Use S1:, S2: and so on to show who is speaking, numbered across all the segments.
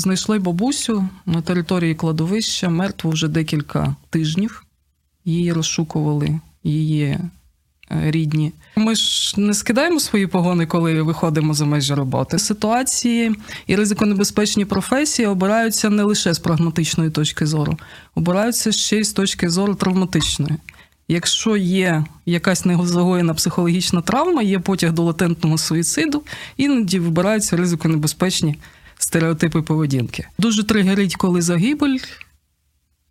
S1: Знайшли бабусю на території кладовища, мертву вже декілька тижнів. Її розшукували, її е, рідні. Ми ж не скидаємо свої погони, коли виходимо за межі роботи. Ситуації і ризиконебезпечні професії обираються не лише з прагматичної точки зору, обираються ще й з точки зору травматичної. Якщо є якась негозагоєна психологічна травма, є потяг до латентного суїциду, іноді вибираються ризиконебезпечні стереотипи поведінки. Дуже тригерить, коли загибель,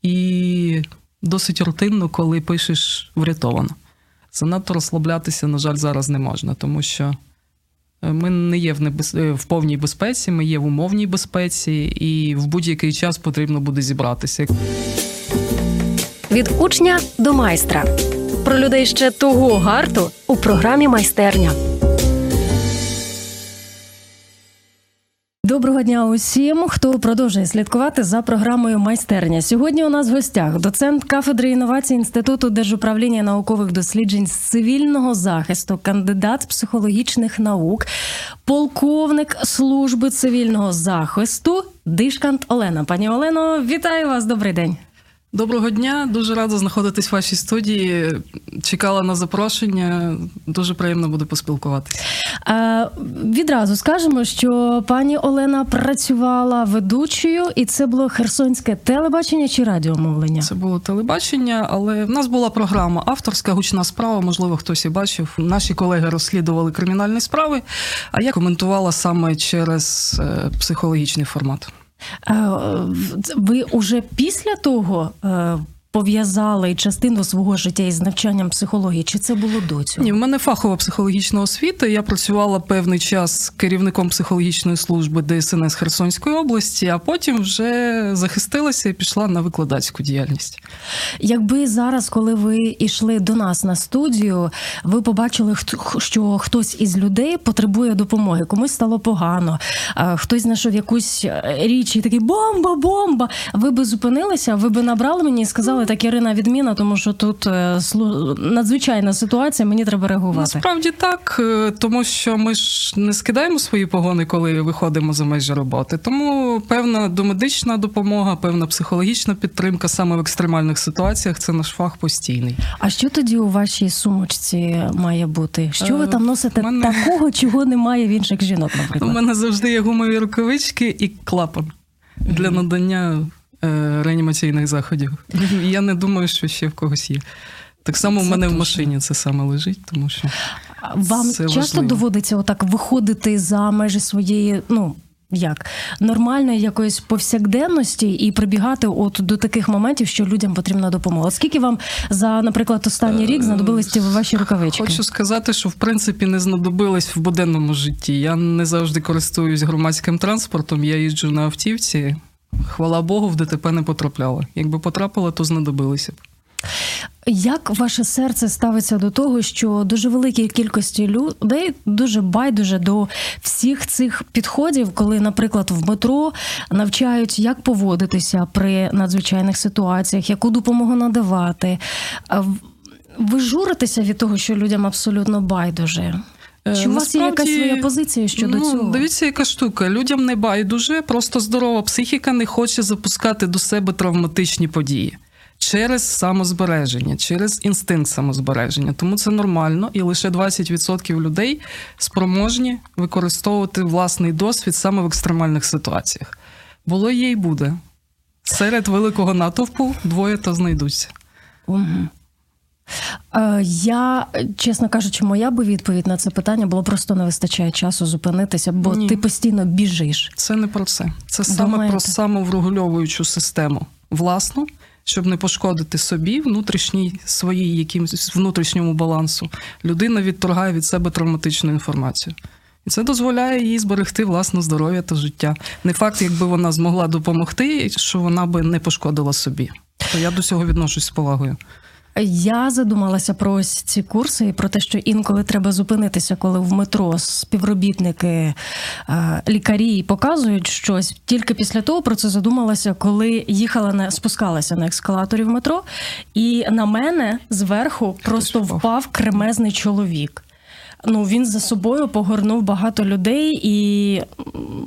S1: і досить рутинно, коли пишеш врятовано. Занадто розслаблятися, на жаль, зараз не можна, тому що е, ми не є в, небез... е, в повній безпеці, ми є в умовній безпеці, і в будь-який час потрібно буде зібратися.
S2: Від учня до майстра про людей ще того гарту у програмі майстерня.
S3: Доброго дня усім, хто продовжує слідкувати за програмою майстерня. Сьогодні у нас в гостях доцент кафедри інновацій інституту держуправління наукових досліджень з цивільного захисту, кандидат психологічних наук, полковник служби цивільного захисту Дишкант Олена. Пані Олено, вітаю вас. Добрий день.
S1: Доброго дня, дуже рада знаходитись в вашій студії. Чекала на запрошення. Дуже приємно буде поспілкуватися.
S3: Е, відразу скажемо, що пані Олена працювала ведучою, і це було херсонське телебачення чи радіомовлення.
S1: Це було телебачення, але в нас була програма авторська гучна справа. Можливо, хтось і бачив. Наші колеги розслідували кримінальні справи, а я коментувала саме через е, психологічний формат.
S3: Е, Ви уже після того е, пов'язали частину свого життя із навчанням психології? Чи це було до цього?
S1: Ні, в мене фахова психологічна освіта. Я працювала певний час керівником психологічної служби ДСНС Херсонської області, а потім вже захистилася і пішла на викладацьку діяльність.
S3: Якби зараз, коли ви йшли до нас на студію, ви побачили, що хтось із людей потребує допомоги, комусь стало погано, хтось знайшов якусь річ і такий бомба, бомба. Ви би зупинилися, ви би набрали мені і сказали, так Ірина відміна, тому що тут е, надзвичайна ситуація, мені треба реагувати.
S1: Насправді так, е, тому що ми ж не скидаємо свої погони, коли виходимо за межі роботи. Тому певна домедична допомога, певна психологічна підтримка саме в екстремальних ситуаціях це наш фах постійний.
S3: А що тоді у вашій сумочці має бути? Що ви там носите мене... такого, чого немає в інших жінок? Наприклад,
S1: у мене завжди є гумові рукавички і клапан для надання е, реанімаційних заходів. Я не думаю, що ще в когось є. Так само це в мене точно. в машині це саме лежить, тому що
S3: вам
S1: це
S3: часто
S1: важливо.
S3: доводиться отак виходити за межі своєї, ну. Як нормальної якоїсь повсякденності і прибігати от до таких моментів, що людям потрібна допомога. Скільки вам за, наприклад, останній рік знадобились ці ваші рукавички?
S1: Хочу сказати, що в принципі не знадобились в буденному житті. Я не завжди користуюсь громадським транспортом. Я їжджу на автівці. Хвала Богу, в ДТП не потрапляла. Якби потрапила, то знадобилися б.
S3: Як ваше серце ставиться до того, що дуже великій кількості людей дуже байдуже до всіх цих підходів, коли, наприклад, в метро навчають, як поводитися при надзвичайних ситуаціях, яку допомогу надавати? Ви журитеся від того, що людям абсолютно байдуже? Чи у вас є якась своя позиція щодо
S1: ну,
S3: цього?
S1: Дивіться, яка штука. Людям не байдуже, просто здорова психіка не хоче запускати до себе травматичні події через самозбереження, через інстинкт самозбереження. Тому це нормально, і лише 20% людей спроможні використовувати власний досвід саме в екстремальних ситуаціях. Було є і буде. Серед великого натовпу двоє то знайдуться.
S3: Угу. Я, чесно кажучи, моя би відповідь на це питання було просто не вистачає часу зупинитися, бо
S1: Ні.
S3: ти постійно біжиш.
S1: Це не про це. Це саме
S3: Думаєте?
S1: про самоврегульовуючу систему власну, щоб не пошкодити собі, внутрішній своїй якимсь внутрішньому балансу. Людина відторгає від себе травматичну інформацію. І це дозволяє їй зберегти власне здоров'я та життя. Не факт, якби вона змогла допомогти, що вона би не пошкодила собі. То я до цього відношусь з повагою.
S3: Я задумалася про ось ці курси і про те, що інколи треба зупинитися, коли в метро співробітники е, лікарі показують щось. Тільки після того про це задумалася, коли їхала на спускалася на ескалаторі в метро, і на мене зверху просто впав кремезний чоловік. Ну він за собою погорнув багато людей, і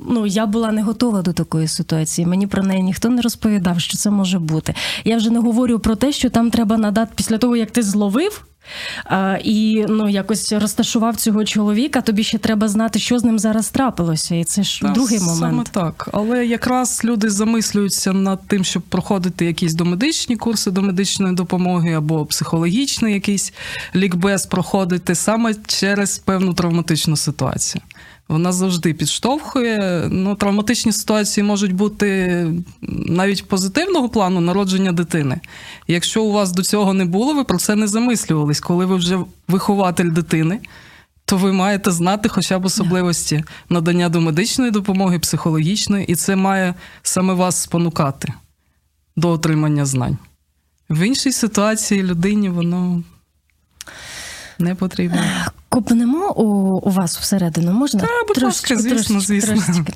S3: ну я була не готова до такої ситуації. Мені про неї ніхто не розповідав, що це може бути. Я вже не говорю про те, що там треба надати після того, як ти зловив. А, і ну якось розташував цього чоловіка. Тобі ще треба знати, що з ним зараз трапилося, і це ж
S1: так,
S3: другий
S1: Саме так. Але якраз люди замислюються над тим, щоб проходити якісь домедичні курси до медичної допомоги або психологічний якийсь лікбез проходити саме через певну травматичну ситуацію. Вона завжди підштовхує. Ну, травматичні ситуації можуть бути навіть позитивного плану народження дитини. Якщо у вас до цього не було, ви про це не замислювались. Коли ви вже вихователь дитини, то ви маєте знати хоча б особливості надання до медичної допомоги, психологічної, і це має саме вас спонукати до отримання знань. В іншій ситуації людині воно не потрібно.
S3: Купнемо у, у вас всередину, можна?
S1: Та, будь ласка, звісно, звісно.
S3: Трошечки.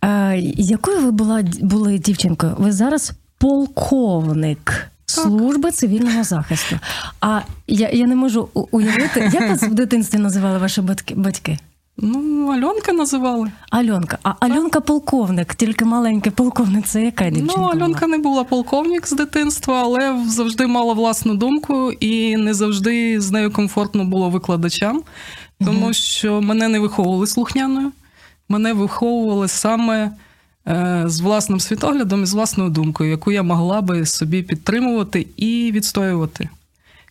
S3: А, якою ви була, були дівчинкою? Ви зараз полковник служби цивільного захисту. А я, я не можу уявити, як вас в дитинстві називали ваші батьки?
S1: Ну, Альонка називали.
S3: Альонка. А Альонка полковник, тільки маленький полковник. Це яка дівчинка?
S1: Ну, Альонка
S3: була?
S1: не була полковник з дитинства, але завжди мала власну думку, і не завжди з нею комфортно було викладачам, тому що мене не виховували слухняною, мене виховували саме е, з власним світоглядом і з власною думкою, яку я могла би собі підтримувати і відстоювати.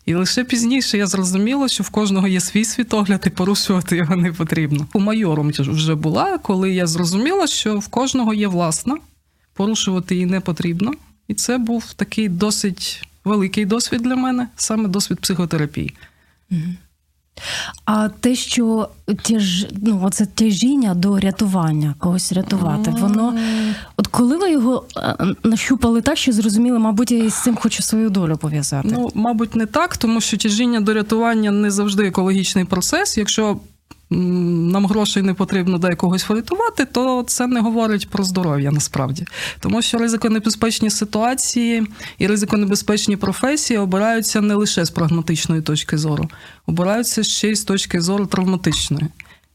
S1: І лише пізніше я зрозуміла, що в кожного є свій світогляд, і порушувати його не потрібно. У майором вже була, коли я зрозуміла, що в кожного є власна, порушувати її не потрібно. І це був такий досить великий досвід для мене, саме досвід психотерапії.
S3: А те, що тяж, ну, це тяжіння до рятування, когось рятувати, воно. От коли ви його е, нащупали так, що зрозуміли, мабуть, я з цим хочу свою долю пов'язати.
S1: Ну, мабуть, не так, тому що тяжіння до рятування не завжди екологічний процес. Якщо нам грошей не потрібно до якогось врятувати, то це не говорить про здоров'я насправді. Тому що ризиконебезпечні ситуації і ризиконебезпечні професії обираються не лише з прагматичної точки зору, обираються ще й з точки зору травматичної.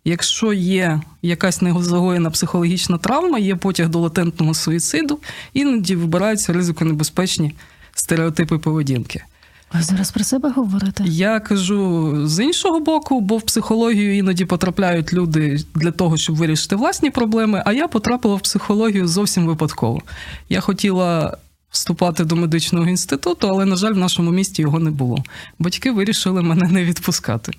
S1: Якщо є якась незагоєна психологічна травма, є потяг до латентного суїциду, іноді вибираються ризиконебезпечні стереотипи поведінки.
S3: Ви зараз про себе говорите?
S1: Я кажу з іншого боку, бо в психологію іноді потрапляють люди для того, щоб вирішити власні проблеми. А я потрапила в психологію зовсім випадково. Я хотіла вступати до медичного інституту, але, на жаль, в нашому місті його не було. Батьки вирішили мене не відпускати.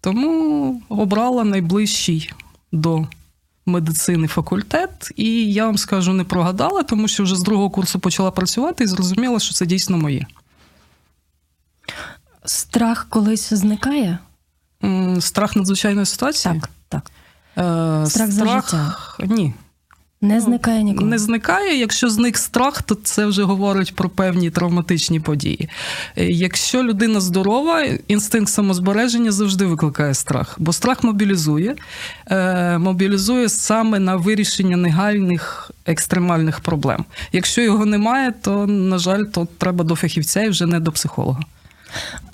S1: Тому обрала найближчий до медицини факультет, і я вам скажу, не прогадала, тому що вже з другого курсу почала працювати і зрозуміла, що це дійсно моє.
S3: Страх колись зникає?
S1: Страх надзвичайної ситуації?
S3: Так, так.
S1: Е,
S3: Страх за життя.
S1: Ні.
S3: Не зникає ніколи.
S1: Не зникає. Якщо зник страх, то це вже говорить про певні травматичні події. Е, Якщо людина здорова, інстинкт самозбереження завжди викликає страх, бо страх мобілізує, е, мобілізує саме на вирішення негайних екстремальних проблем. Якщо його немає, то на жаль, то треба до фахівця і вже не до психолога.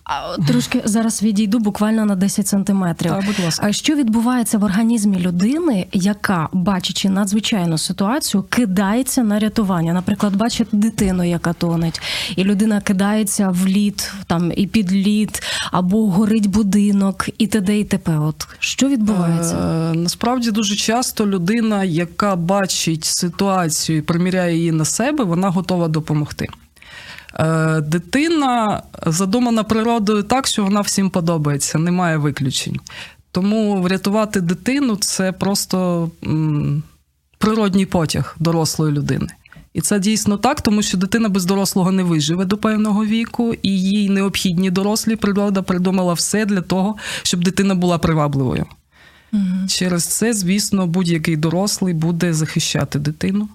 S3: А, Трошки зараз відійду буквально на 10 сантиметрів.
S1: Так, будь ласка.
S3: А що відбувається в організмі людини, яка, бачачи надзвичайну ситуацію, кидається на рятування? Наприклад, бачить дитину, яка тонеть, і людина кидається в лід, там і під лід, або горить будинок, і т.д. і т.п. От що відбувається?
S1: Е, насправді дуже часто людина, яка бачить ситуацію і приміряє її на себе, вона готова допомогти. Е, Дитина задумана природою так, що вона всім подобається, немає виключень. Тому врятувати дитину це просто природній потяг дорослої людини. І це дійсно так, тому що дитина без дорослого не виживе до певного віку, і їй необхідні дорослі. Природа придумала все для того, щоб дитина була привабливою.
S3: Мгм.
S1: Через це, звісно, будь-який дорослий буде захищати дитину,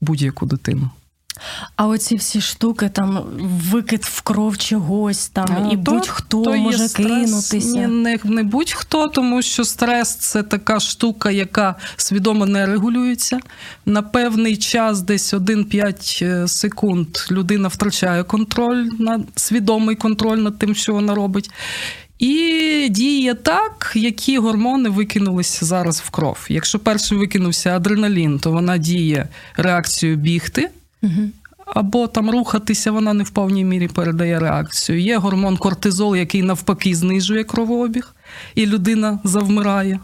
S1: будь-яку дитину.
S3: А оці всі штуки, там викид в кров чогось, там
S1: А,
S3: і
S1: то-
S3: будь-хто
S1: то
S3: може
S1: стрес.
S3: кинутися.
S1: Ні, не, не будь-хто, тому що стрес це така штука, яка свідомо не регулюється. На певний час, десь 1-5 е, секунд, людина втрачає контроль над свідомий контроль над тим, що вона робить. І діє так, які гормони викинулися зараз в кров. Якщо перший викинувся адреналін, то вона діє реакцію бігти.
S3: Угу.
S1: Або там рухатися, вона не в повній мірі передає реакцію. Є гормон кортизол, який навпаки знижує кровообіг, і людина завмирає.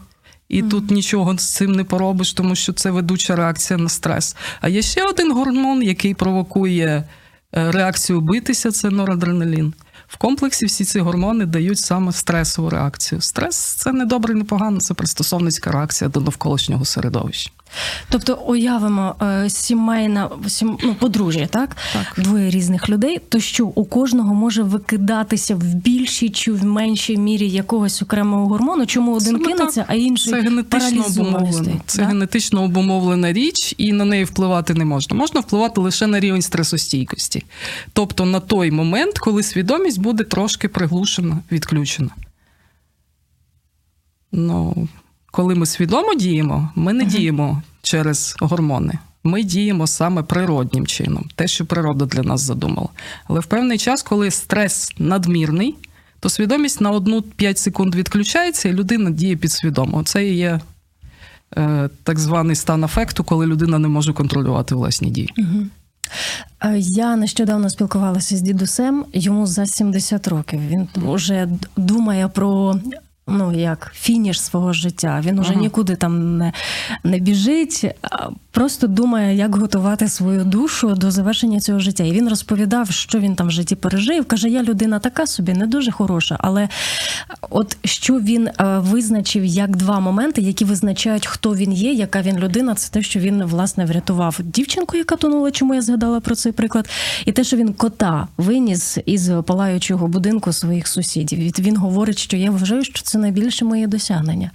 S1: І mm. тут нічого з цим не поробиш, тому що це ведуча реакція на стрес. А є ще один гормон, який провокує е, реакцію битися це норадреналін. В комплексі всі ці гормони дають саме стресову реакцію. Стрес це не добре, не погано, це пристосовницька реакція до навколишнього середовища.
S3: Тобто уявимо е, сімейна сім, ну, подружжя, так?
S1: так?
S3: Двоє різних людей. То що у кожного може викидатися в більшій чи в меншій мірі якогось окремого гормону? Чому один
S1: Саме
S3: кинеться,
S1: так.
S3: а інший
S1: це генетично обумовлена. Це
S3: да?
S1: генетично обумовлена річ, і на неї впливати не можна. Можна впливати лише на рівень стресостійкості, тобто на той момент, коли свідомість буде трошки приглушена, відключена. Ну, коли ми свідомо діємо, ми не uh-huh. діємо через гормони. Ми діємо саме природнім чином, те, що природа для нас задумала. Але в певний час, коли стрес надмірний, то свідомість на одну 5 секунд відключається, і людина діє підсвідомо. Це і є е, так званий стан афекту, коли людина не може контролювати власні дії.
S3: Я нещодавно спілкувалася з дідусем, йому за 70 років. Він вже думає про ну як фініш свого життя. Він уже ага. нікуди там не, не біжить, просто думає, як готувати свою душу до завершення цього життя. І він розповідав, що він там в житті пережив. Каже, я людина така собі, не дуже хороша. Але от що він визначив як два моменти, які визначають, хто він є, яка він людина, це те, що він власне врятував дівчинку, яка тонула, чому я згадала про цей приклад, і те, що він кота виніс із палаючого будинку своїх сусідів. Він говорить, що я вважаю, що це найбільше моє досягнення.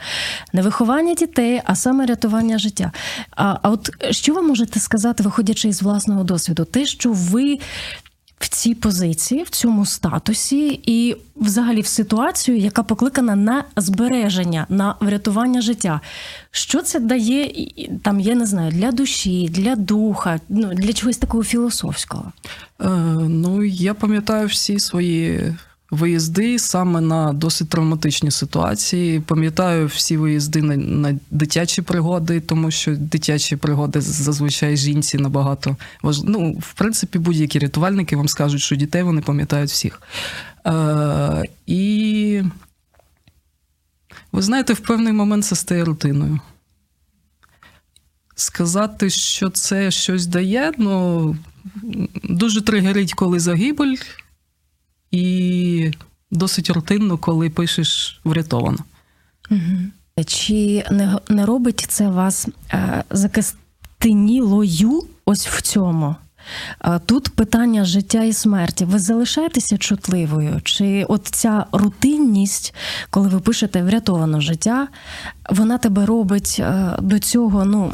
S3: Не виховання дітей, а саме рятування життя. А, а от що ви можете сказати, виходячи із власного досвіду, те, що ви. В цій позиції, в цьому статусі, і взагалі в ситуацію, яка покликана на збереження, на врятування життя. Що це дає там, я не знаю, для душі, для духа, ну для чогось такого філософського?
S1: Е, Ну я пам'ятаю всі свої виїзди саме на досить травматичні ситуації. Пам'ятаю всі виїзди на, на дитячі пригоди, тому що дитячі пригоди зазвичай жінці набагато важ... Ну, в принципі, будь-які рятувальники вам скажуть, що дітей вони пам'ятають всіх. Е, І ви знаєте, в певний момент це стає рутиною. Сказати, що це щось дає, ну дуже тригерить, коли загибель і досить рутинно, коли пишеш врятовано.
S3: Угу. Чи не не робить це вас е, закостенілою ось в цьому? Е, тут питання життя і смерті. Ви залишаєтеся чутливою? Чи от ця рутинність, коли ви пишете врятовано життя, вона тебе робить е, до цього, ну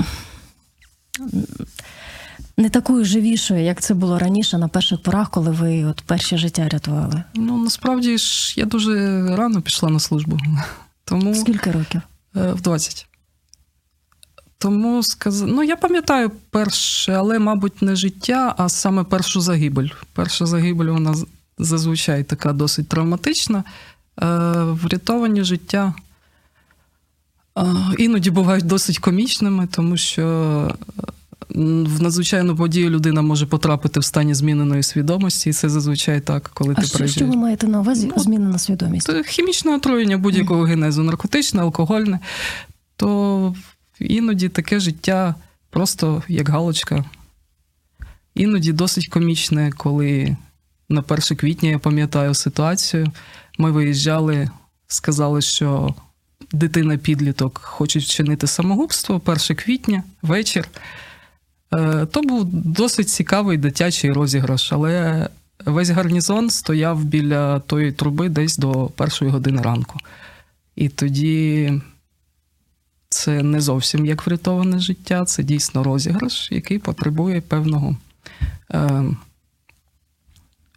S3: не такою живішою, як це було раніше на перших порах, коли ви от перше життя рятували?
S1: Ну насправді ж я дуже рано пішла на службу. Тому
S3: скільки років?
S1: Е, в 20. Тому сказ... ну я пам'ятаю перше, але, мабуть, не життя, а саме першу загибель. Перша загибель вона зазвичай така досить травматична. Е, Врятовані життя е, іноді бувають досить комічними, тому що в надзвичайну подію людина може потрапити в стані зміненої свідомості, і це зазвичай так, коли
S3: а
S1: ти
S3: що,
S1: приїжджаєш.
S3: що ви маєте на увазі ну, змінена свідомість?
S1: Хімічне отруєння будь-якого генезу, наркотичне, алкогольне, то іноді таке життя просто як галочка. Іноді досить комічне, коли на 1 квітня я пам'ятаю ситуацію. Ми виїжджали, сказали, що дитина-підліток хоче вчинити самогубство 1 квітня, вечір. Е, то був досить цікавий дитячий розіграш, але весь гарнізон стояв біля тої труби десь до першої години ранку. І тоді це не зовсім як врятоване життя, це дійсно розіграш, який потребує певного е,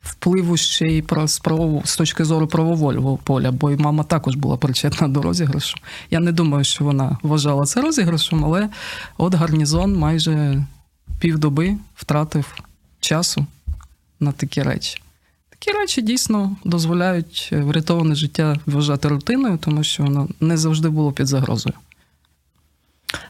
S1: впливу ще й про справу з точки зору правовольного поля, бо і мама також була причетна до розіграшу. Я не думаю, що вона вважала це розіграшем, але от гарнізон майже півдоби втратив часу на такі речі. Такі речі дійсно дозволяють е, врятоване життя вважати рутиною, тому що воно не завжди було під загрозою.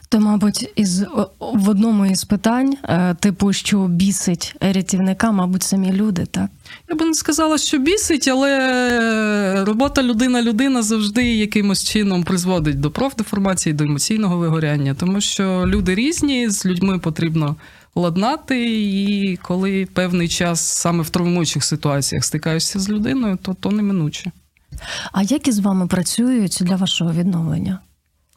S3: То, мабуть, із в одному із питань, е, типу, що бісить рятівника, мабуть, самі люди, так?
S1: Я би не сказала, що бісить, але робота людина-людина завжди якимось чином призводить до профдеформації, до емоційного вигоряння, тому що люди різні, з людьми потрібно ладнати, і коли певний час саме в травмуючих ситуаціях стикаєшся з людиною, то то неминуче.
S3: А як із вами працюють для вашого відновлення?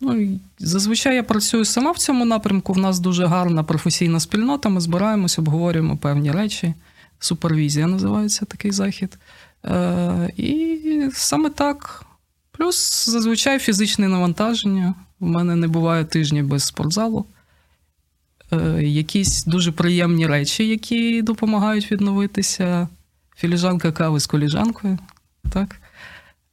S1: Ну, зазвичай я працюю сама в цьому напрямку. В нас дуже гарна професійна спільнота. Ми збираємось, обговорюємо певні речі. Супервізія називається такий захід. Е, і саме так. Плюс зазвичай фізичне навантаження. У мене не буває тижні без спортзалу. Е, якісь дуже приємні речі, які допомагають відновитися. Філіжанка кави з коліжанкою. Так.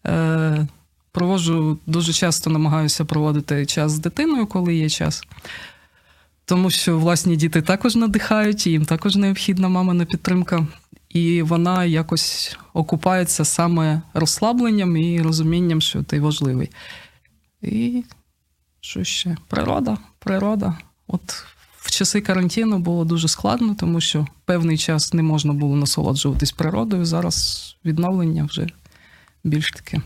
S1: Е, проводжу дуже часто намагаюся проводити час з дитиною, коли є час. Тому що власні діти також надихають, їм також необхідна мамина підтримка. І вона якось окупається саме розслабленням і розумінням, що ти важливий. І що ще? Природа, природа. От в часи карантину було дуже складно, тому що певний час не можна було насолоджуватись природою. Зараз відновлення вже більш таке.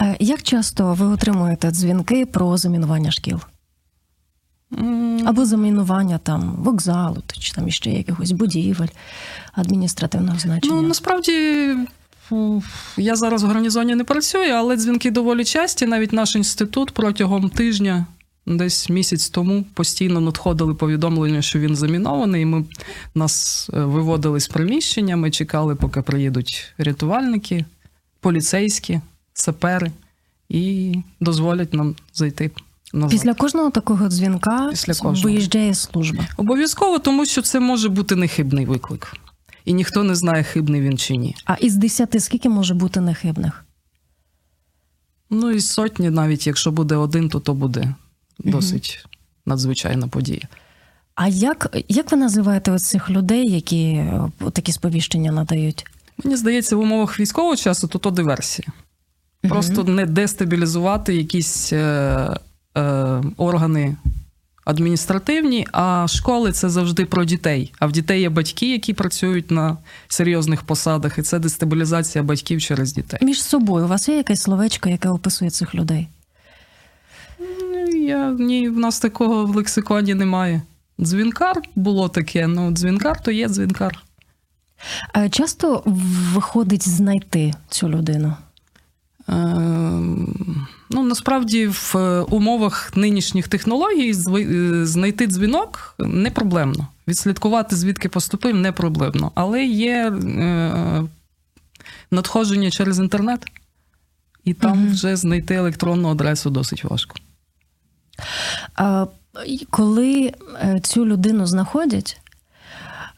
S3: Е, Як часто ви отримуєте дзвінки про замінування шкіл? Або замінування там вокзалу, чи там іще якихось будівель адміністративного значення?
S1: Ну насправді я зараз в гарнізоні не працюю, але дзвінки доволі часті. Навіть наш інститут протягом тижня, десь місяць тому, постійно надходили повідомлення, що він замінований. і Ми нас е, виводили з приміщення. Ми чекали, поки приїдуть рятувальники, поліцейські, сапери, і дозволять нам зайти назад.
S3: Після кожного такого дзвінка
S1: Після кожного.
S3: виїжджає служба.
S1: Обов'язково, тому що це може бути нехибний виклик. І ніхто не знає, хибний він чи ні.
S3: А із десяти скільки може бути нехибних?
S1: Ну, і сотні, навіть якщо буде один, то то буде досить надзвичайна подія.
S3: А як, як ви називаєте оцих людей, які е, такі сповіщення надають?
S1: Мені здається, в умовах військового часу то то диверсія. Просто не дестабілізувати якісь е, е, органи адміністративні, а школи це завжди про дітей. А в дітей є батьки, які працюють на серйозних посадах, і це дестабілізація батьків через дітей.
S3: Між собою у вас є якесь словечко, яке описує цих людей?
S1: Ну, Я, ні, в нас такого в лексиконі немає. Дзвінкар було таке, ну дзвінкар то є дзвінкар.
S3: Е, Часто виходить знайти цю людину.
S1: Ем, Ну, насправді, в е, умовах нинішніх технологій е, знайти дзвінок не проблемно. Відслідкувати, звідки поступив, не проблемно. Але є е, надходження через інтернет, і там
S3: Мгм.
S1: вже знайти електронну адресу досить важко.
S3: Коли е, цю людину знаходять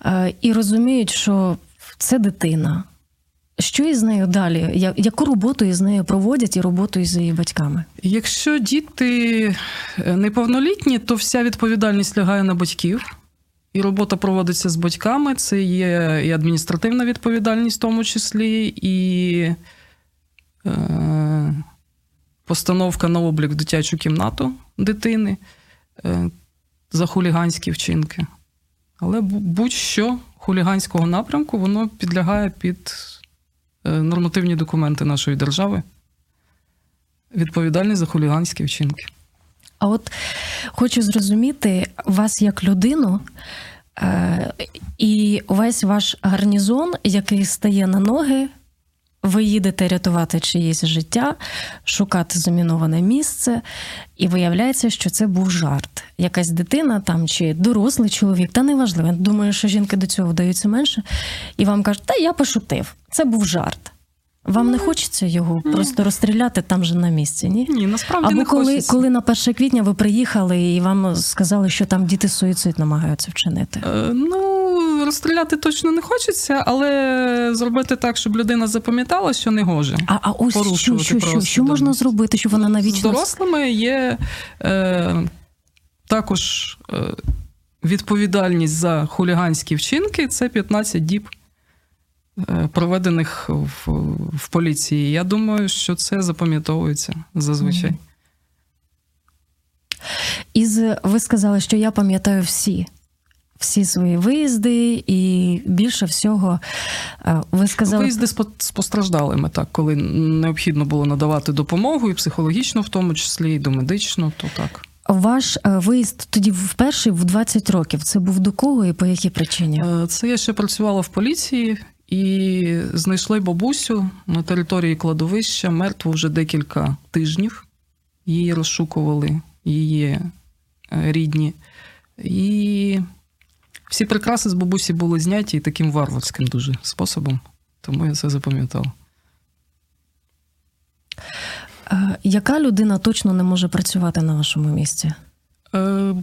S3: е, і розуміють, що це дитина, що із нею далі? Яку роботу із нею проводять і роботу із її батьками?
S1: Якщо діти е, неповнолітні, то вся відповідальність лягає на батьків. І робота проводиться з батьками. Це є і адміністративна відповідальність, в тому числі, і е, постановка на облік в дитячу кімнату дитини е, за хуліганські вчинки. Але будь-що хуліганського напрямку воно підлягає під е, нормативні документи нашої держави відповідальність за хуліганські вчинки.
S3: А от хочу зрозуміти вас як людину. е, І весь ваш гарнізон, який стає на ноги, ви їдете рятувати чиєсь життя, шукати заміноване місце, і виявляється, що це був жарт. Якась дитина там чи дорослий чоловік, та неважливо. Думаю, що жінки до цього вдаються менше. І вам кажуть, та я пошутив, це був жарт. Вам не хочеться його просто розстріляти там же на місці, ні?
S1: Ні, насправді
S3: Або
S1: не
S3: коли,
S1: хочеться.
S3: коли на 1 квітня ви приїхали і вам сказали, що там діти суїцид намагаються вчинити.
S1: Е, Ну, розстріляти точно не хочеться, але зробити так, щоб людина запам'ятала, що не гоже.
S3: А, а ось що, що, що, що можна зробити, щоб вона
S1: З дорослими є е, також е, відповідальність за хуліганські вчинки це 15 діб е, проведених в, в поліції. Я думаю, що це запам'ятовується зазвичай.
S3: Із ви сказали, що я пам'ятаю всі. Всі свої виїзди, і більше всього е, ви сказали
S1: Виїзди з по- постраждалими, так, коли необхідно було надавати допомогу, і психологічну, в тому числі, і домедичну, то так.
S3: ваш е, виїзд тоді вперше в 20 років. Це був до кого і по якій причині?
S1: Е, Це я ще працювала в поліції і знайшли бабусю на території кладовища мертву вже декілька тижнів. Її розшукували її рідні. І всі прикраси з бабусі були зняті таким варварським дуже способом. Тому я це запам'ятав.
S3: Е, Яка людина точно не може працювати на вашому місці?
S1: Е,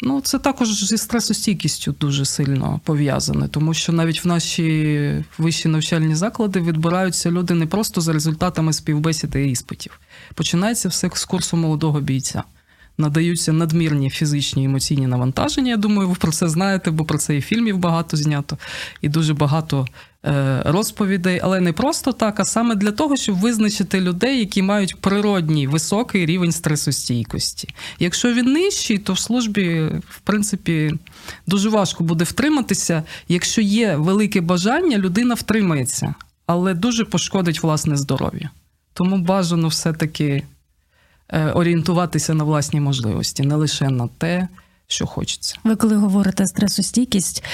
S1: ну, це також зі стресостійкістю дуже сильно пов'язане, тому що навіть в наші вищі навчальні заклади відбираються люди не просто за результатами співбесіди і іспитів. Починається все з курсу молодого бійця. Надаються надмірні фізичні емоційні навантаження. Я думаю, ви про це знаєте, бо про це і фільмів багато знято, і дуже багато е, розповідей. Але не просто так, а саме для того, щоб визначити людей, які мають природній високий рівень стресостійкості. Якщо він нижчий, то в службі, в принципі, дуже важко буде втриматися. Якщо є велике бажання, людина втримається, але дуже пошкодить власне здоров'я. Тому бажано все-таки орієнтуватися на власні можливості, не лише на те, що хочеться.
S3: Ви коли говорите стресостійкість,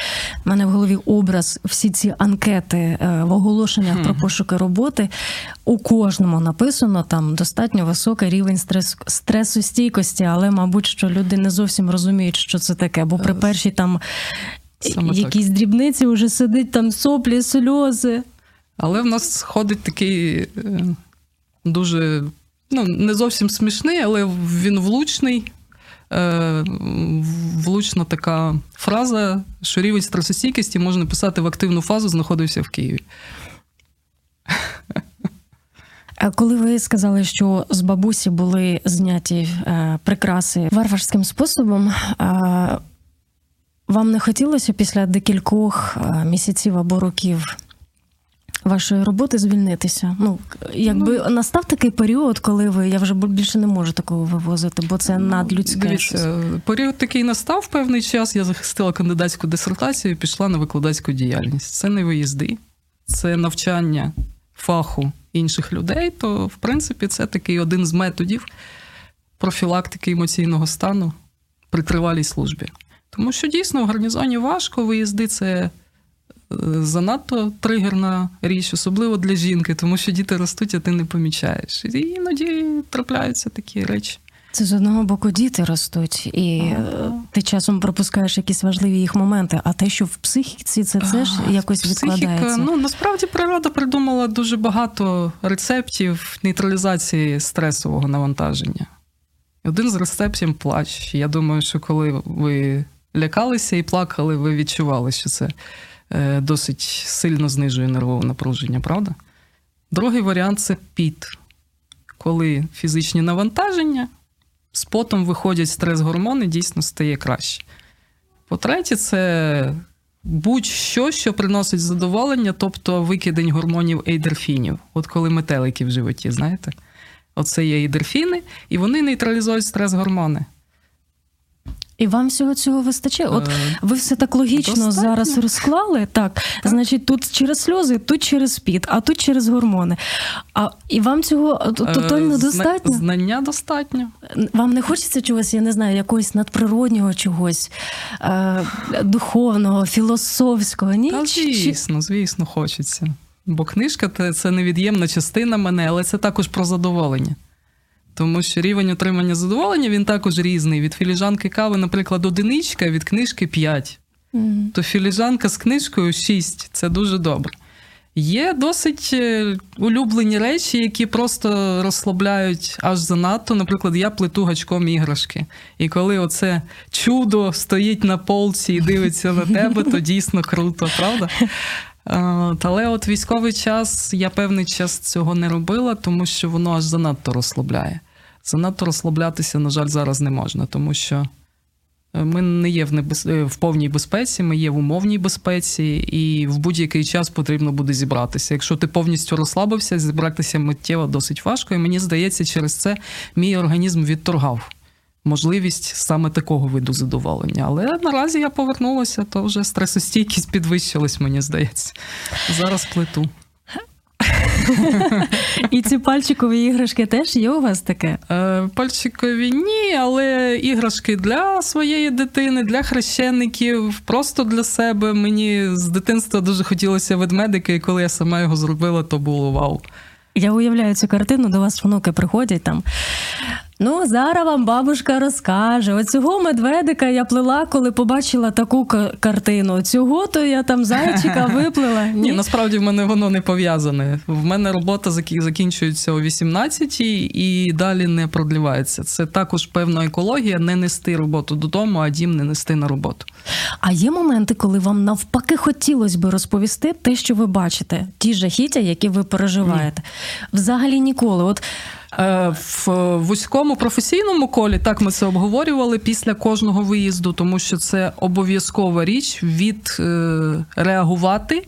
S3: в мене в голові образ всі ці анкети е, в оголошеннях про пошуки роботи. У кожному написано там достатньо високий рівень стрес, стресостійкості, але, мабуть, що люди не зовсім розуміють, що це таке. Бо при
S1: Е,
S3: першій там
S1: саме так.
S3: якісь дрібниці вже сидить там соплі, сльози.
S1: Але в нас ходить такий е, дуже ну, не зовсім смішний, але він влучний. Е, влучна така фраза, що рівень стресостійкості можна писати в активну фазу, знаходився в Києві.
S3: Коли ви сказали, що з бабусі були зняті е, прикраси варварським способом, е, вам не хотілося після декількох місяців або років вашої роботи звільнитися? Ну, якби настав такий період, коли ви я вже більше не можу такого вивозити, бо це надлюдське. щось.
S1: Ну, Дивіться, період такий настав певний час. Я захистила кандидатську дисертацію і пішла на викладацьку діяльність. Це не виїзди, це навчання фаху інших людей. То, в принципі, це такий один з методів профілактики емоційного стану при тривалій службі. Тому що дійсно в гарнізоні важко виїзди це занадто тригерна річ, особливо для жінки, тому що діти ростуть, а ти не помічаєш. І іноді трапляються такі речі.
S3: Це з одного боку діти ростуть, і е, ти часом пропускаєш якісь важливі їх моменти. А те, що в психіці, це теж
S1: А,
S3: якось
S1: психіка,
S3: відкладається.
S1: Ну насправді природа придумала дуже багато рецептів нейтралізації стресового навантаження. Один з рецептів плач. Я думаю, що коли ви лякалися і плакали, ви відчували, що це досить сильно знижує нервове напруження, правда? Другий варіант це піт, коли фізичні навантаження з потом виходять стрес-гормони, дійсно стає краще. По-третє, це будь-що, що приносить задоволення, тобто викидень гормонів ейдерфінів. От коли метелики в животі, знаєте? Оце є ейдерфіни, і вони нейтралізують стрес-гормони.
S3: І вам всього цього вистачає? От
S1: Е,
S3: ви все так логічно
S1: достатньо.
S3: зараз розклали. Так, значить, тут через сльози, тут через піт, а тут через гормони. А і вам цього
S1: е,
S3: тотально
S1: зна-
S3: достатньо?
S1: Знання достатньо.
S3: Вам не хочеться чогось, я не знаю, якогось надприроднього чогось е, духовного, філософського? Ні?
S1: Та, звісно, звісно, хочеться. Бо книжка це невід'ємна частина мене, але це також про задоволення. Тому що рівень отримання задоволення він також різний. Від філіжанки кави, наприклад, одиничка, від книжки 5.
S3: Мгм.
S1: То філіжанка з книжкою 6. Це дуже добре. Є досить е, улюблені речі, які просто розслабляють аж занадто. Наприклад, я плету гачком іграшки. І коли оце чудо стоїть на полці і дивиться на тебе, то дійсно круто, правда? Е, Але от військовий час я певний час цього не робила, тому що воно аж занадто розслабляє. Занадто розслаблятися, на жаль, зараз не можна, тому що Е, Ми не є в, небез... е, в повній безпеці, ми є в умовній безпеці, і в будь-який час потрібно буде зібратися. Якщо ти повністю розслабився, зібратися миттєво досить важко. І мені здається, через це мій організм відторгав можливість саме такого виду задоволення. Але наразі я повернулася, то вже стресостійкість підвищилась, мені здається. Зараз плиту.
S3: І ці пальчикові іграшки теж є у вас таке?
S1: Е, Пальчикові ні, але іграшки для своєї дитини, для хрещеників, просто для себе. Мені з дитинства дуже хотілося ведмедика, і коли я сама його зробила, то було вау.
S3: Я уявляю цю картину, до вас внуки приходять там. Ну, зараз вам бабушка розкаже. Оцього медведика я плела, коли побачила таку ка- картину. Цього то я там зайчика виплела.
S1: Ні, насправді в мене воно не пов'язане. В мене робота закінчується о 18 і далі не продлівається. Це також певна екологія не нести роботу додому, а дім не нести на роботу.
S3: А є моменти, коли вам навпаки хотілося би розповісти те, що ви бачите, ті жахіття, які ви переживаєте. Взагалі ніколи. От
S1: В вузькому професійному колі так ми це обговорювали після кожного виїзду, тому що це обов'язкова річ від е, реагувати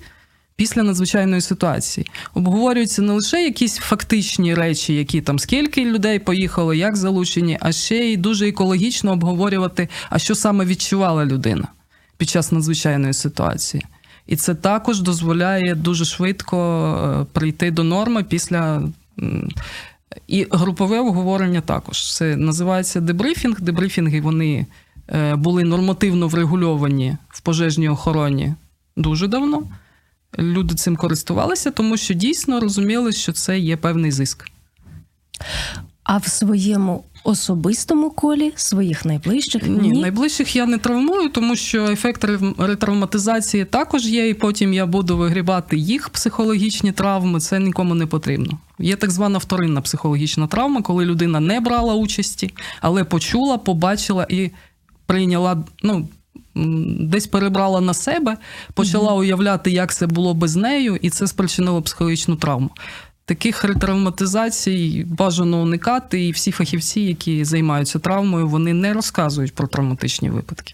S1: після надзвичайної ситуації. Обговорюються не лише якісь фактичні речі, які там скільки людей поїхало, як залучені, а ще й дуже екологічно обговорювати, а що саме відчувала людина під час надзвичайної ситуації. І це також дозволяє дуже швидко е, прийти до норми після. І групове обговорення також. Це називається дебрифінг. Дебрифінги вони е, були нормативно врегульовані в пожежній охороні дуже давно. Люди цим користувалися, тому що дійсно розуміли, що це є певний зиск.
S3: а в своєму особистому колі, своїх найближчих
S1: Ні, найближчих я не травмую, тому що ефект ретравматизації також є, і потім я буду вигрібати їх психологічні травми. Це нікому не потрібно. Є так звана вторинна психологічна травма, коли людина не брала участі, але почула, побачила і прийняла. ну, Десь перебрала на себе, почала уявляти, як це було без нею, і це спричинило психологічну травму. Таких ретравматизацій бажано уникати, і всі фахівці, які займаються травмою, вони не розказують про травматичні випадки.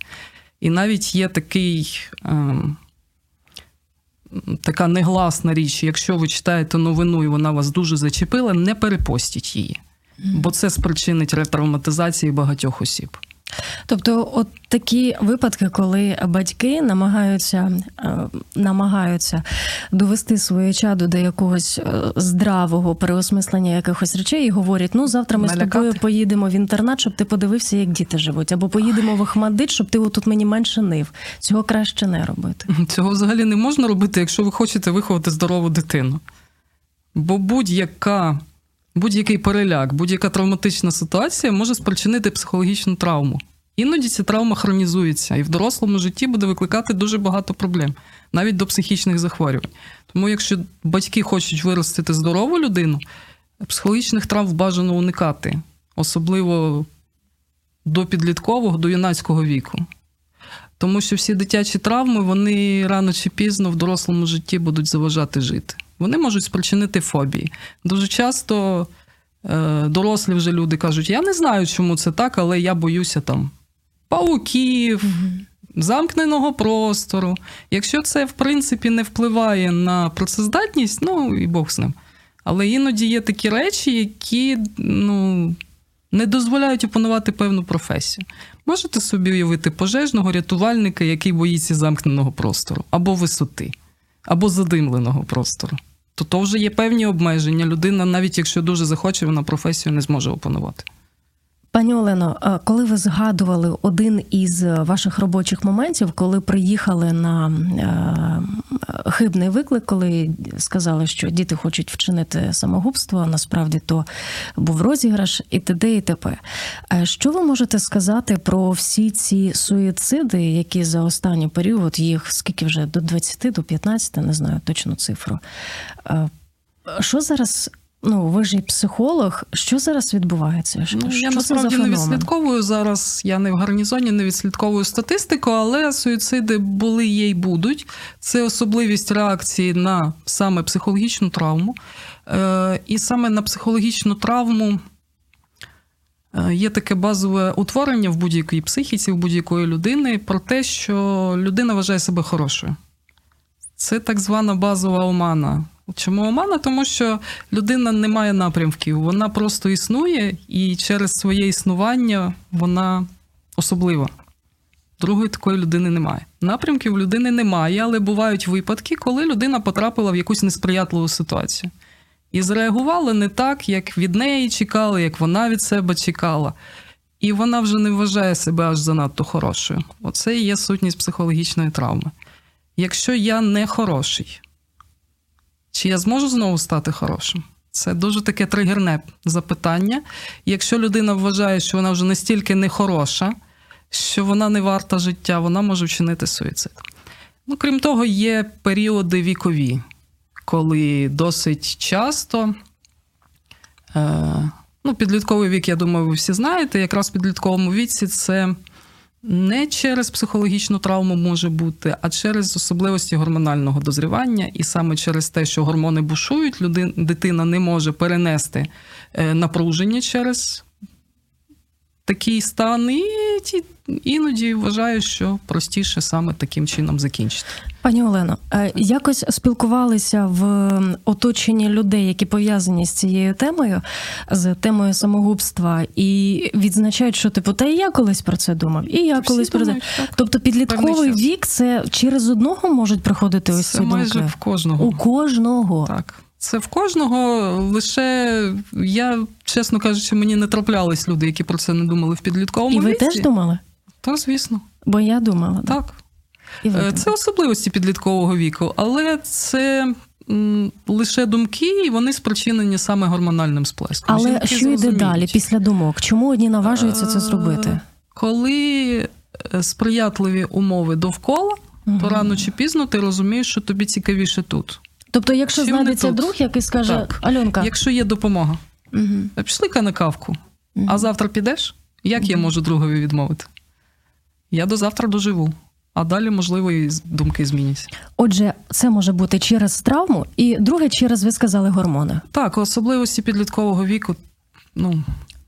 S1: І навіть є такий, ем, така негласна річ, якщо ви читаєте новину і вона вас дуже зачепила, не перепостіть її, бо це спричинить ретравматизації багатьох осіб.
S3: Тобто, от такі випадки, коли батьки намагаються, е, намагаються довести своє чадо до якогось е, здравого переосмислення якихось речей і говорять: ну завтра ми з тобою поїдемо в інтернат, щоб ти подивився, як діти живуть, або поїдемо в Ахмадит, щоб ти отут мені менше нив. Цього краще не робити.
S1: Цього взагалі не можна робити, якщо ви хочете виховати здорову дитину. Бо будь-яка, будь-який переляк, будь-яка травматична ситуація може спричинити психологічну травму. Іноді ця травма хронізується і в дорослому житті буде викликати дуже багато проблем, навіть до психічних захворювань. Тому, якщо батьки хочуть виростити здорову людину, психологічних травм бажано уникати, особливо до підліткового, до юнацького віку. Тому що всі дитячі травми вони рано чи пізно в дорослому житті будуть заважати жити. Вони можуть спричинити фобії. Дуже часто е, дорослі вже люди кажуть: я не знаю, чому це так, але я боюся там пауків, замкненого простору. Якщо це, в принципі, не впливає на працездатність, ну і Бог з ним. Але іноді є такі речі, які ну, не дозволяють опанувати певну професію. Можете собі уявити пожежного рятувальника, який боїться замкненого простору, або висоти, або задимленого простору. То то вже є певні обмеження. Людина, навіть якщо дуже захоче, вона професію не зможе опанувати.
S3: Пані Олено, коли ви згадували один із ваших робочих моментів, коли приїхали на е, хибний виклик, коли сказали, що діти хочуть вчинити самогубство, а насправді то був розіграш і т.д. і т.п. Е, Що ви можете сказати про всі ці суїциди, які за останній період їх скільки вже до 20, до 15, не знаю точну цифру. Е, Що зараз? Ну, ви ж і психолог. Що зараз відбувається? Що,
S1: Ну,
S3: що
S1: я
S3: це за
S1: насправді не відслідковую зараз. Я не в гарнізоні, не відслідковую статистику, але суїциди були є й будуть. Це особливість реакції на саме психологічну травму. Е, і саме на психологічну травму Е, Є таке базове утворення в будь-якій психіці, в будь-якої людини про те, що людина вважає себе хорошою. Це так звана базова омана. Чому омана? Тому що людина не має напрямків, вона просто існує, і через своє існування вона особлива. Другої такої людини немає. Напрямків людини немає, але бувають випадки, коли людина потрапила в якусь несприятливу ситуацію. І зреагувала не так, як від неї чекали, як вона від себе чекала. І вона вже не вважає себе аж занадто хорошою. Оце і є сутність психологічної травми. Якщо я не хороший, чи я зможу знову стати хорошим? Це дуже таке тригерне запитання. Якщо людина вважає, що вона вже настільки нехороша, що вона не варта життя, вона може вчинити суїцид. Ну, крім того, є періоди вікові, коли досить часто. Е, ну, підлітковий вік, я думаю, ви всі знаєте. Якраз в підлітковому віці це не через психологічну травму може бути, а через особливості гормонального дозрівання. І саме через те, що гормони бушують, людина, дитина не може перенести е, напруження через такий стан, і ті, іноді вважаю, що простіше саме таким чином закінчити.
S3: Пані Олено, е, якось спілкувалися в оточенні людей, які пов'язані з цією темою, з темою самогубства, і відзначають, що типу, та і я колись про це думав, і я
S1: Всі
S3: колись про це. Тобто підлітковий вік це через одного можуть приходити ось
S1: Це
S3: ці
S1: майже
S3: думки?
S1: в кожного.
S3: У кожного.
S1: Так. Це в кожного. Лише я, чесно кажучи, мені не траплялись люди, які про це не думали в підлітковому
S3: І ви
S1: віці.
S3: теж думали?
S1: Та, звісно,
S3: Бо я думала.
S1: так.
S3: І ви
S1: Е,
S3: думали.
S1: Це особливості підліткового віку, але це лише думки, і вони спричинені саме гормональним сплеском.
S3: Але
S1: Жінки
S3: що йде
S1: зрозуміють.
S3: далі після думок? Чому одні наважуються це зробити?
S1: Е, Коли е, сприятливі умови довкола, то рано чи пізно ти розумієш, що тобі цікавіше тут.
S3: Тобто, якщо
S1: Чим
S3: знайдеться друг, який скаже
S1: Так.
S3: Альонка,
S1: Якщо є допомога,
S3: Мгм.
S1: пішли-ка на кавку.
S3: Мгм.
S1: А завтра підеш? Як я можу другові відмовити? Я до завтра доживу, а далі, можливо, і думки зміняться.
S3: Отже, це може бути через травму, і друге, через ви сказали гормони.
S1: Так, особливості підліткового віку, ну,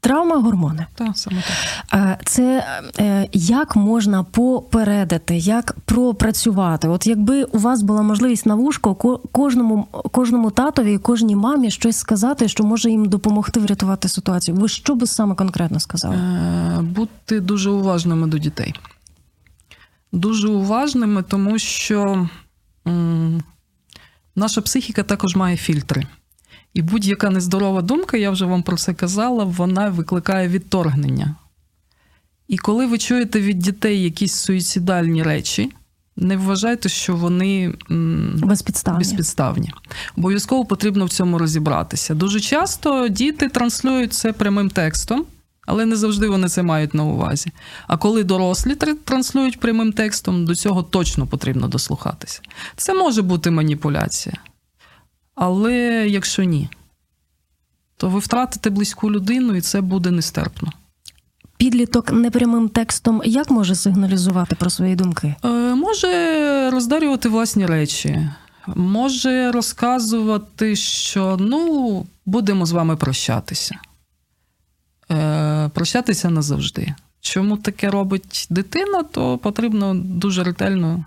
S3: Травма, гормони.
S1: так, саме так.
S3: Е, Це е, як можна попередити, як пропрацювати? От якби у вас була можливість на вушко кожному, кожному татові і кожній мамі щось сказати, що може їм допомогти врятувати ситуацію. Ви що би саме конкретно сказали?
S1: Е, Бути дуже уважними до дітей. Дуже уважними, тому що м, наша психіка також має фільтри. І будь-яка нездорова думка, я вже вам про це казала, вона викликає відторгнення. І коли ви чуєте від дітей якісь суїцидальні речі, не вважайте, що вони
S3: Безпідставні.
S1: безпідставні. Обов'язково потрібно в цьому розібратися. Дуже часто діти транслюють це прямим текстом, але не завжди вони це мають на увазі. А коли дорослі транслюють прямим текстом, до цього точно потрібно дослухатися. Це може бути маніпуляція. Але якщо ні, то ви втратите близьку людину, і це буде нестерпно.
S3: Підліток непрямим текстом як може сигналізувати про свої думки?
S1: Е, може роздарювати власні речі, може розказувати, що ну, будемо з вами прощатися. Е, прощатися назавжди. Чому таке робить дитина, то потрібно дуже ретельно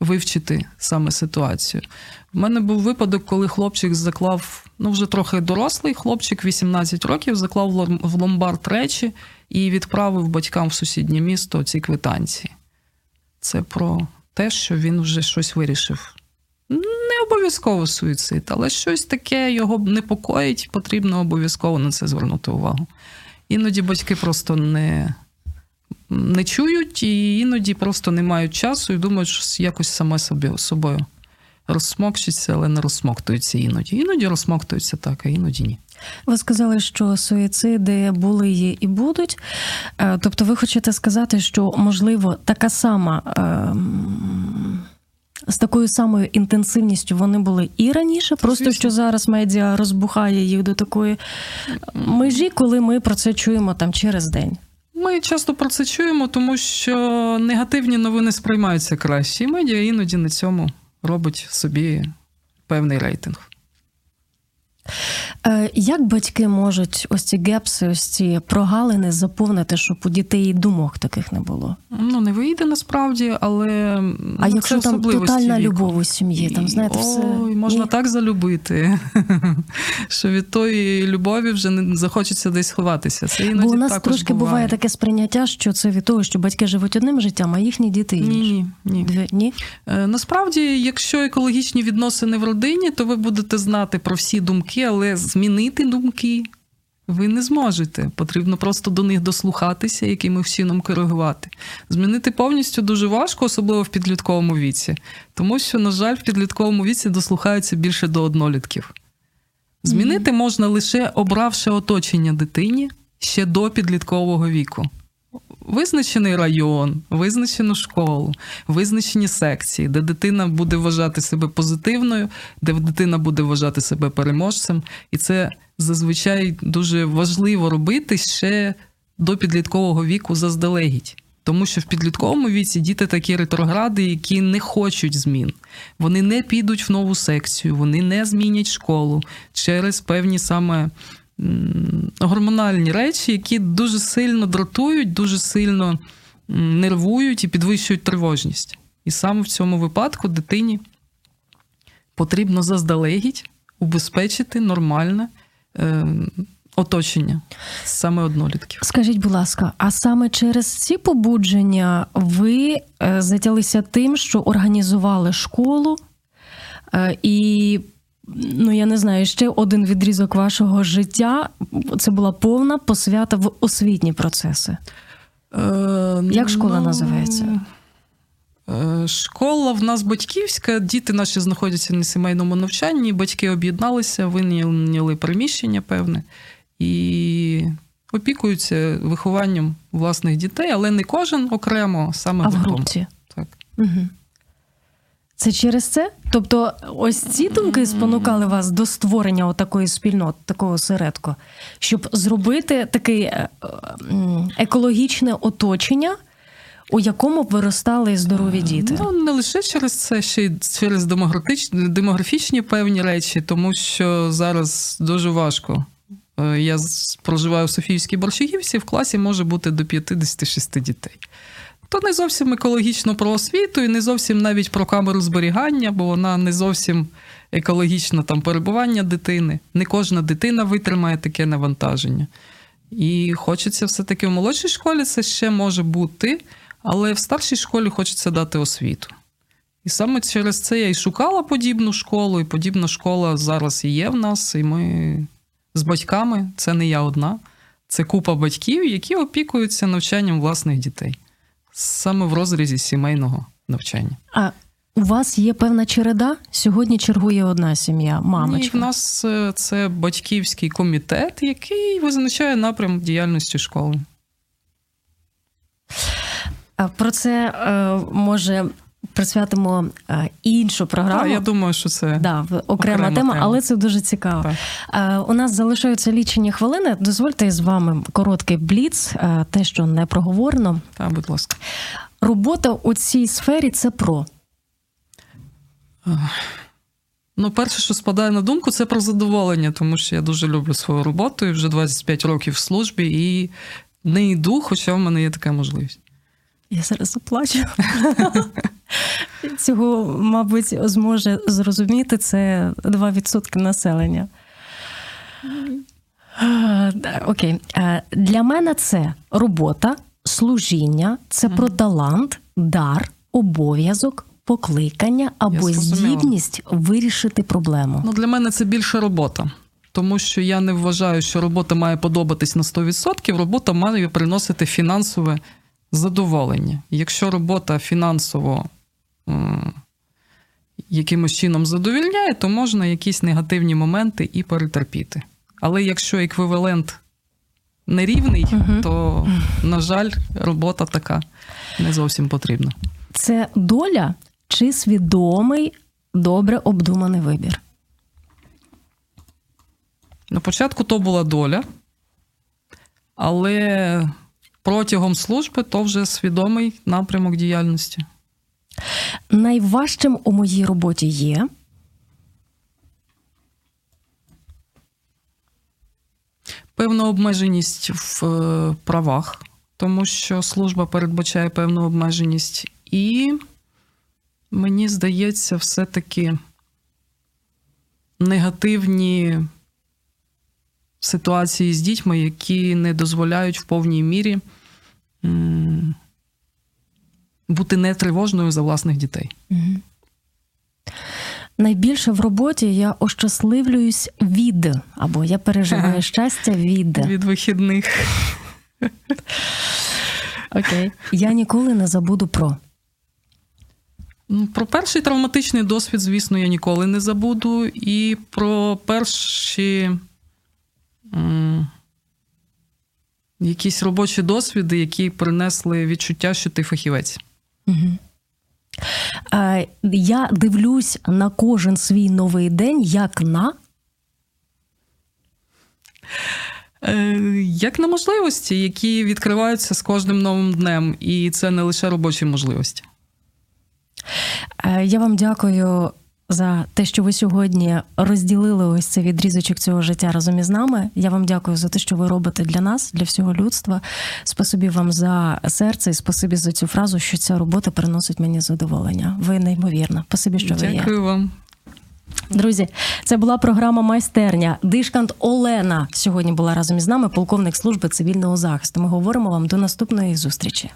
S1: вивчити саме ситуацію. У мене був випадок, коли хлопчик заклав, ну вже трохи дорослий, хлопчик 18 років, заклав в ломбард речі і відправив батькам в сусіднє місто ці квитанції. Це про те, що він вже щось вирішив. Не обов'язково суїцид, але щось таке його непокоїть, потрібно обов'язково на це звернути увагу. Іноді батьки просто не, не чують, і іноді просто не мають часу і думають, що якось саме собі собою розсмокчуться, але не розсмоктуються іноді. Іноді розсмоктуються так, а іноді ні.
S3: Ви сказали, що суїциди були є і будуть. Е, Тобто, ви хочете сказати, що можливо така сама. ем, З такою самою інтенсивністю вони були і раніше, просто
S1: звісно.
S3: що зараз медіа розбухає їх до такої межі, коли ми про це чуємо там через день.
S1: Ми часто про це чуємо, тому що негативні новини сприймаються краще, і медіа іноді на цьому робить собі певний рейтинг.
S3: Е, Як батьки можуть ось ці гепси, ось ці прогалини заповнити, щоб у дітей думок таких не було?
S1: Ну, не вийде насправді, але
S3: А
S1: ну,
S3: якщо
S1: це
S3: там тотальна
S1: віку.
S3: любов у сім'ї, там знаєте, все
S1: Ой, можна
S3: Ні?
S1: так залюбити, що від тої любові вже не захочеться десь ховатися. Це іноді
S3: Бо у нас
S1: також
S3: трошки буває таке сприйняття, що це від того, що батьки живуть одним життям, а їхні діти
S1: Ні,
S3: інші.
S1: ні.
S3: Дві- ні?
S1: Е, Насправді, якщо екологічні відносини в родині, то ви будете знати про всі думки, але змінити думки ви не зможете. Потрібно просто до них дослухатися, якимось чином коригувати. Змінити повністю дуже важко, особливо в підлітковому віці, тому що, на жаль, в підлітковому віці дослухаються більше до однолітків. Змінити можна лише обравши оточення дитині ще до підліткового віку. Визначений район, визначену школу, визначені секції, де дитина буде вважати себе позитивною, де дитина буде вважати себе переможцем. І це зазвичай дуже важливо робити ще до підліткового віку заздалегідь. Тому що в підлітковому віці діти такі ретрогради, які не хочуть змін. Вони не підуть в нову секцію, вони не змінять школу через певні саме гормональні речі, які дуже сильно дратують, дуже сильно нервують і підвищують тривожність. І саме в цьому випадку дитині потрібно заздалегідь убезпечити нормальне е, оточення саме однолітків.
S3: Скажіть, будь ласка, а саме через ці побудження ви е, затялися тим, що організували школу е, і. Ну, я не знаю, ще один відрізок вашого життя це була повна посвята в освітні процеси.
S1: Е,
S3: Як школа називається?
S1: е, Школа в нас батьківська, діти наші знаходяться на сімейному навчанні, батьки об'єдналися, винайняли приміщення певне і опікуються вихованням власних дітей, але не кожен окремо, саме
S3: А в групці?
S1: Так.
S3: Угу. Це через це? Тобто, ось ці думки спонукали вас до створення такої спільноти, такого середку, щоб зробити таке е, екологічне оточення, у якому б виростали здорові діти.
S1: Ну, не лише через це, ще й через демографічні, певні речі, тому що зараз дуже важко. Е, Я проживаю в Софіївській Борщагівці, в класі може бути до 56 дітей. То не зовсім екологічно про освіту і не зовсім навіть про камеру зберігання, бо вона не зовсім екологічно там перебування дитини. Не кожна дитина витримає таке навантаження. І хочеться все-таки в молодшій школі це ще може бути, але в старшій школі хочеться дати освіту. І саме через це я і шукала подібну школу, і подібна школа зараз і є в нас, і ми з батьками, це не я одна, це купа батьків, які опікуються навчанням власних дітей, саме в розрізі сімейного навчання.
S3: А у вас є певна череда? Сьогодні чергує одна сім'я,
S1: І в нас е, це батьківський комітет, який визначає напрям діяльності школи.
S3: Про це е, може присвятимо е, іншу програму.
S1: Так, я думаю, що це
S3: Да, окрема,
S1: Окрема
S3: тема,
S1: тема.
S3: але це дуже цікаво.
S1: Так.
S3: Е, у нас залишаються лічені хвилини. Дозвольте з вами короткий бліц, е, те, що не проговорено.
S1: Та, будь ласка.
S3: Робота у цій сфері це про.
S1: Ну, перше, що спадає на думку, це про задоволення, тому що я дуже люблю свою роботу і вже 25 років в службі, і не йду, хоча в мене є така можливість.
S3: Я зараз заплачу. Цього, мабуть, зможе зрозуміти це 2% населення. Е, Окей. Е, Для мене це робота, служіння, це про талант, дар, обов'язок, покликання або здібність вирішити проблему.
S1: Ну, для мене це більше робота. Тому що я не вважаю, що робота має подобатись на 100%, робота має приносити фінансове задоволення. Якщо робота фінансово м, якимось чином задовільняє, то можна якісь негативні моменти і перетерпіти. Але якщо еквівалент нерівний,
S3: Мгм.
S1: то, на жаль, робота така не зовсім потрібна.
S3: Це доля чи свідомий, добре обдуманий вибір?
S1: На початку то була доля, але протягом служби то вже свідомий напрямок діяльності.
S3: Найважчим у моїй роботі є.
S1: певна обмеженість в е, правах, тому що служба передбачає певну обмеженість. І мені здається, все-таки негативні ситуації з дітьми, які не дозволяють в повній мірі бути нетривожною за власних дітей.
S3: Мгм. Найбільше в роботі я ощасливлююсь від, або я переживаю щастя від.
S1: Від вихідних.
S3: Окей. Я ніколи не забуду про.
S1: Ну, Про перший травматичний досвід, звісно, я ніколи не забуду. І про перші якісь робочі досвіди, які принесли відчуття, що ти фахівець.
S3: Угу. Я дивлюсь на кожен свій новий день як на.
S1: Е, як на можливості, які відкриваються з кожним новим днем, і це не лише робочі можливості.
S3: Е, Я вам дякую за те, що ви сьогодні розділили ось цей відрізочок цього життя разом із нами. Я вам дякую за те, що ви робите для нас, для всього людства. Спасибі вам за серце і спасибі за цю фразу, що ця робота приносить мені задоволення. Ви неймовірна. Спасибі, що ви є.
S1: Дякую вам.
S3: Друзі, це була програма майстерня. Дишкант Олена сьогодні була разом із нами, полковник служби цивільного захисту. Ми говоримо вам до наступної зустрічі.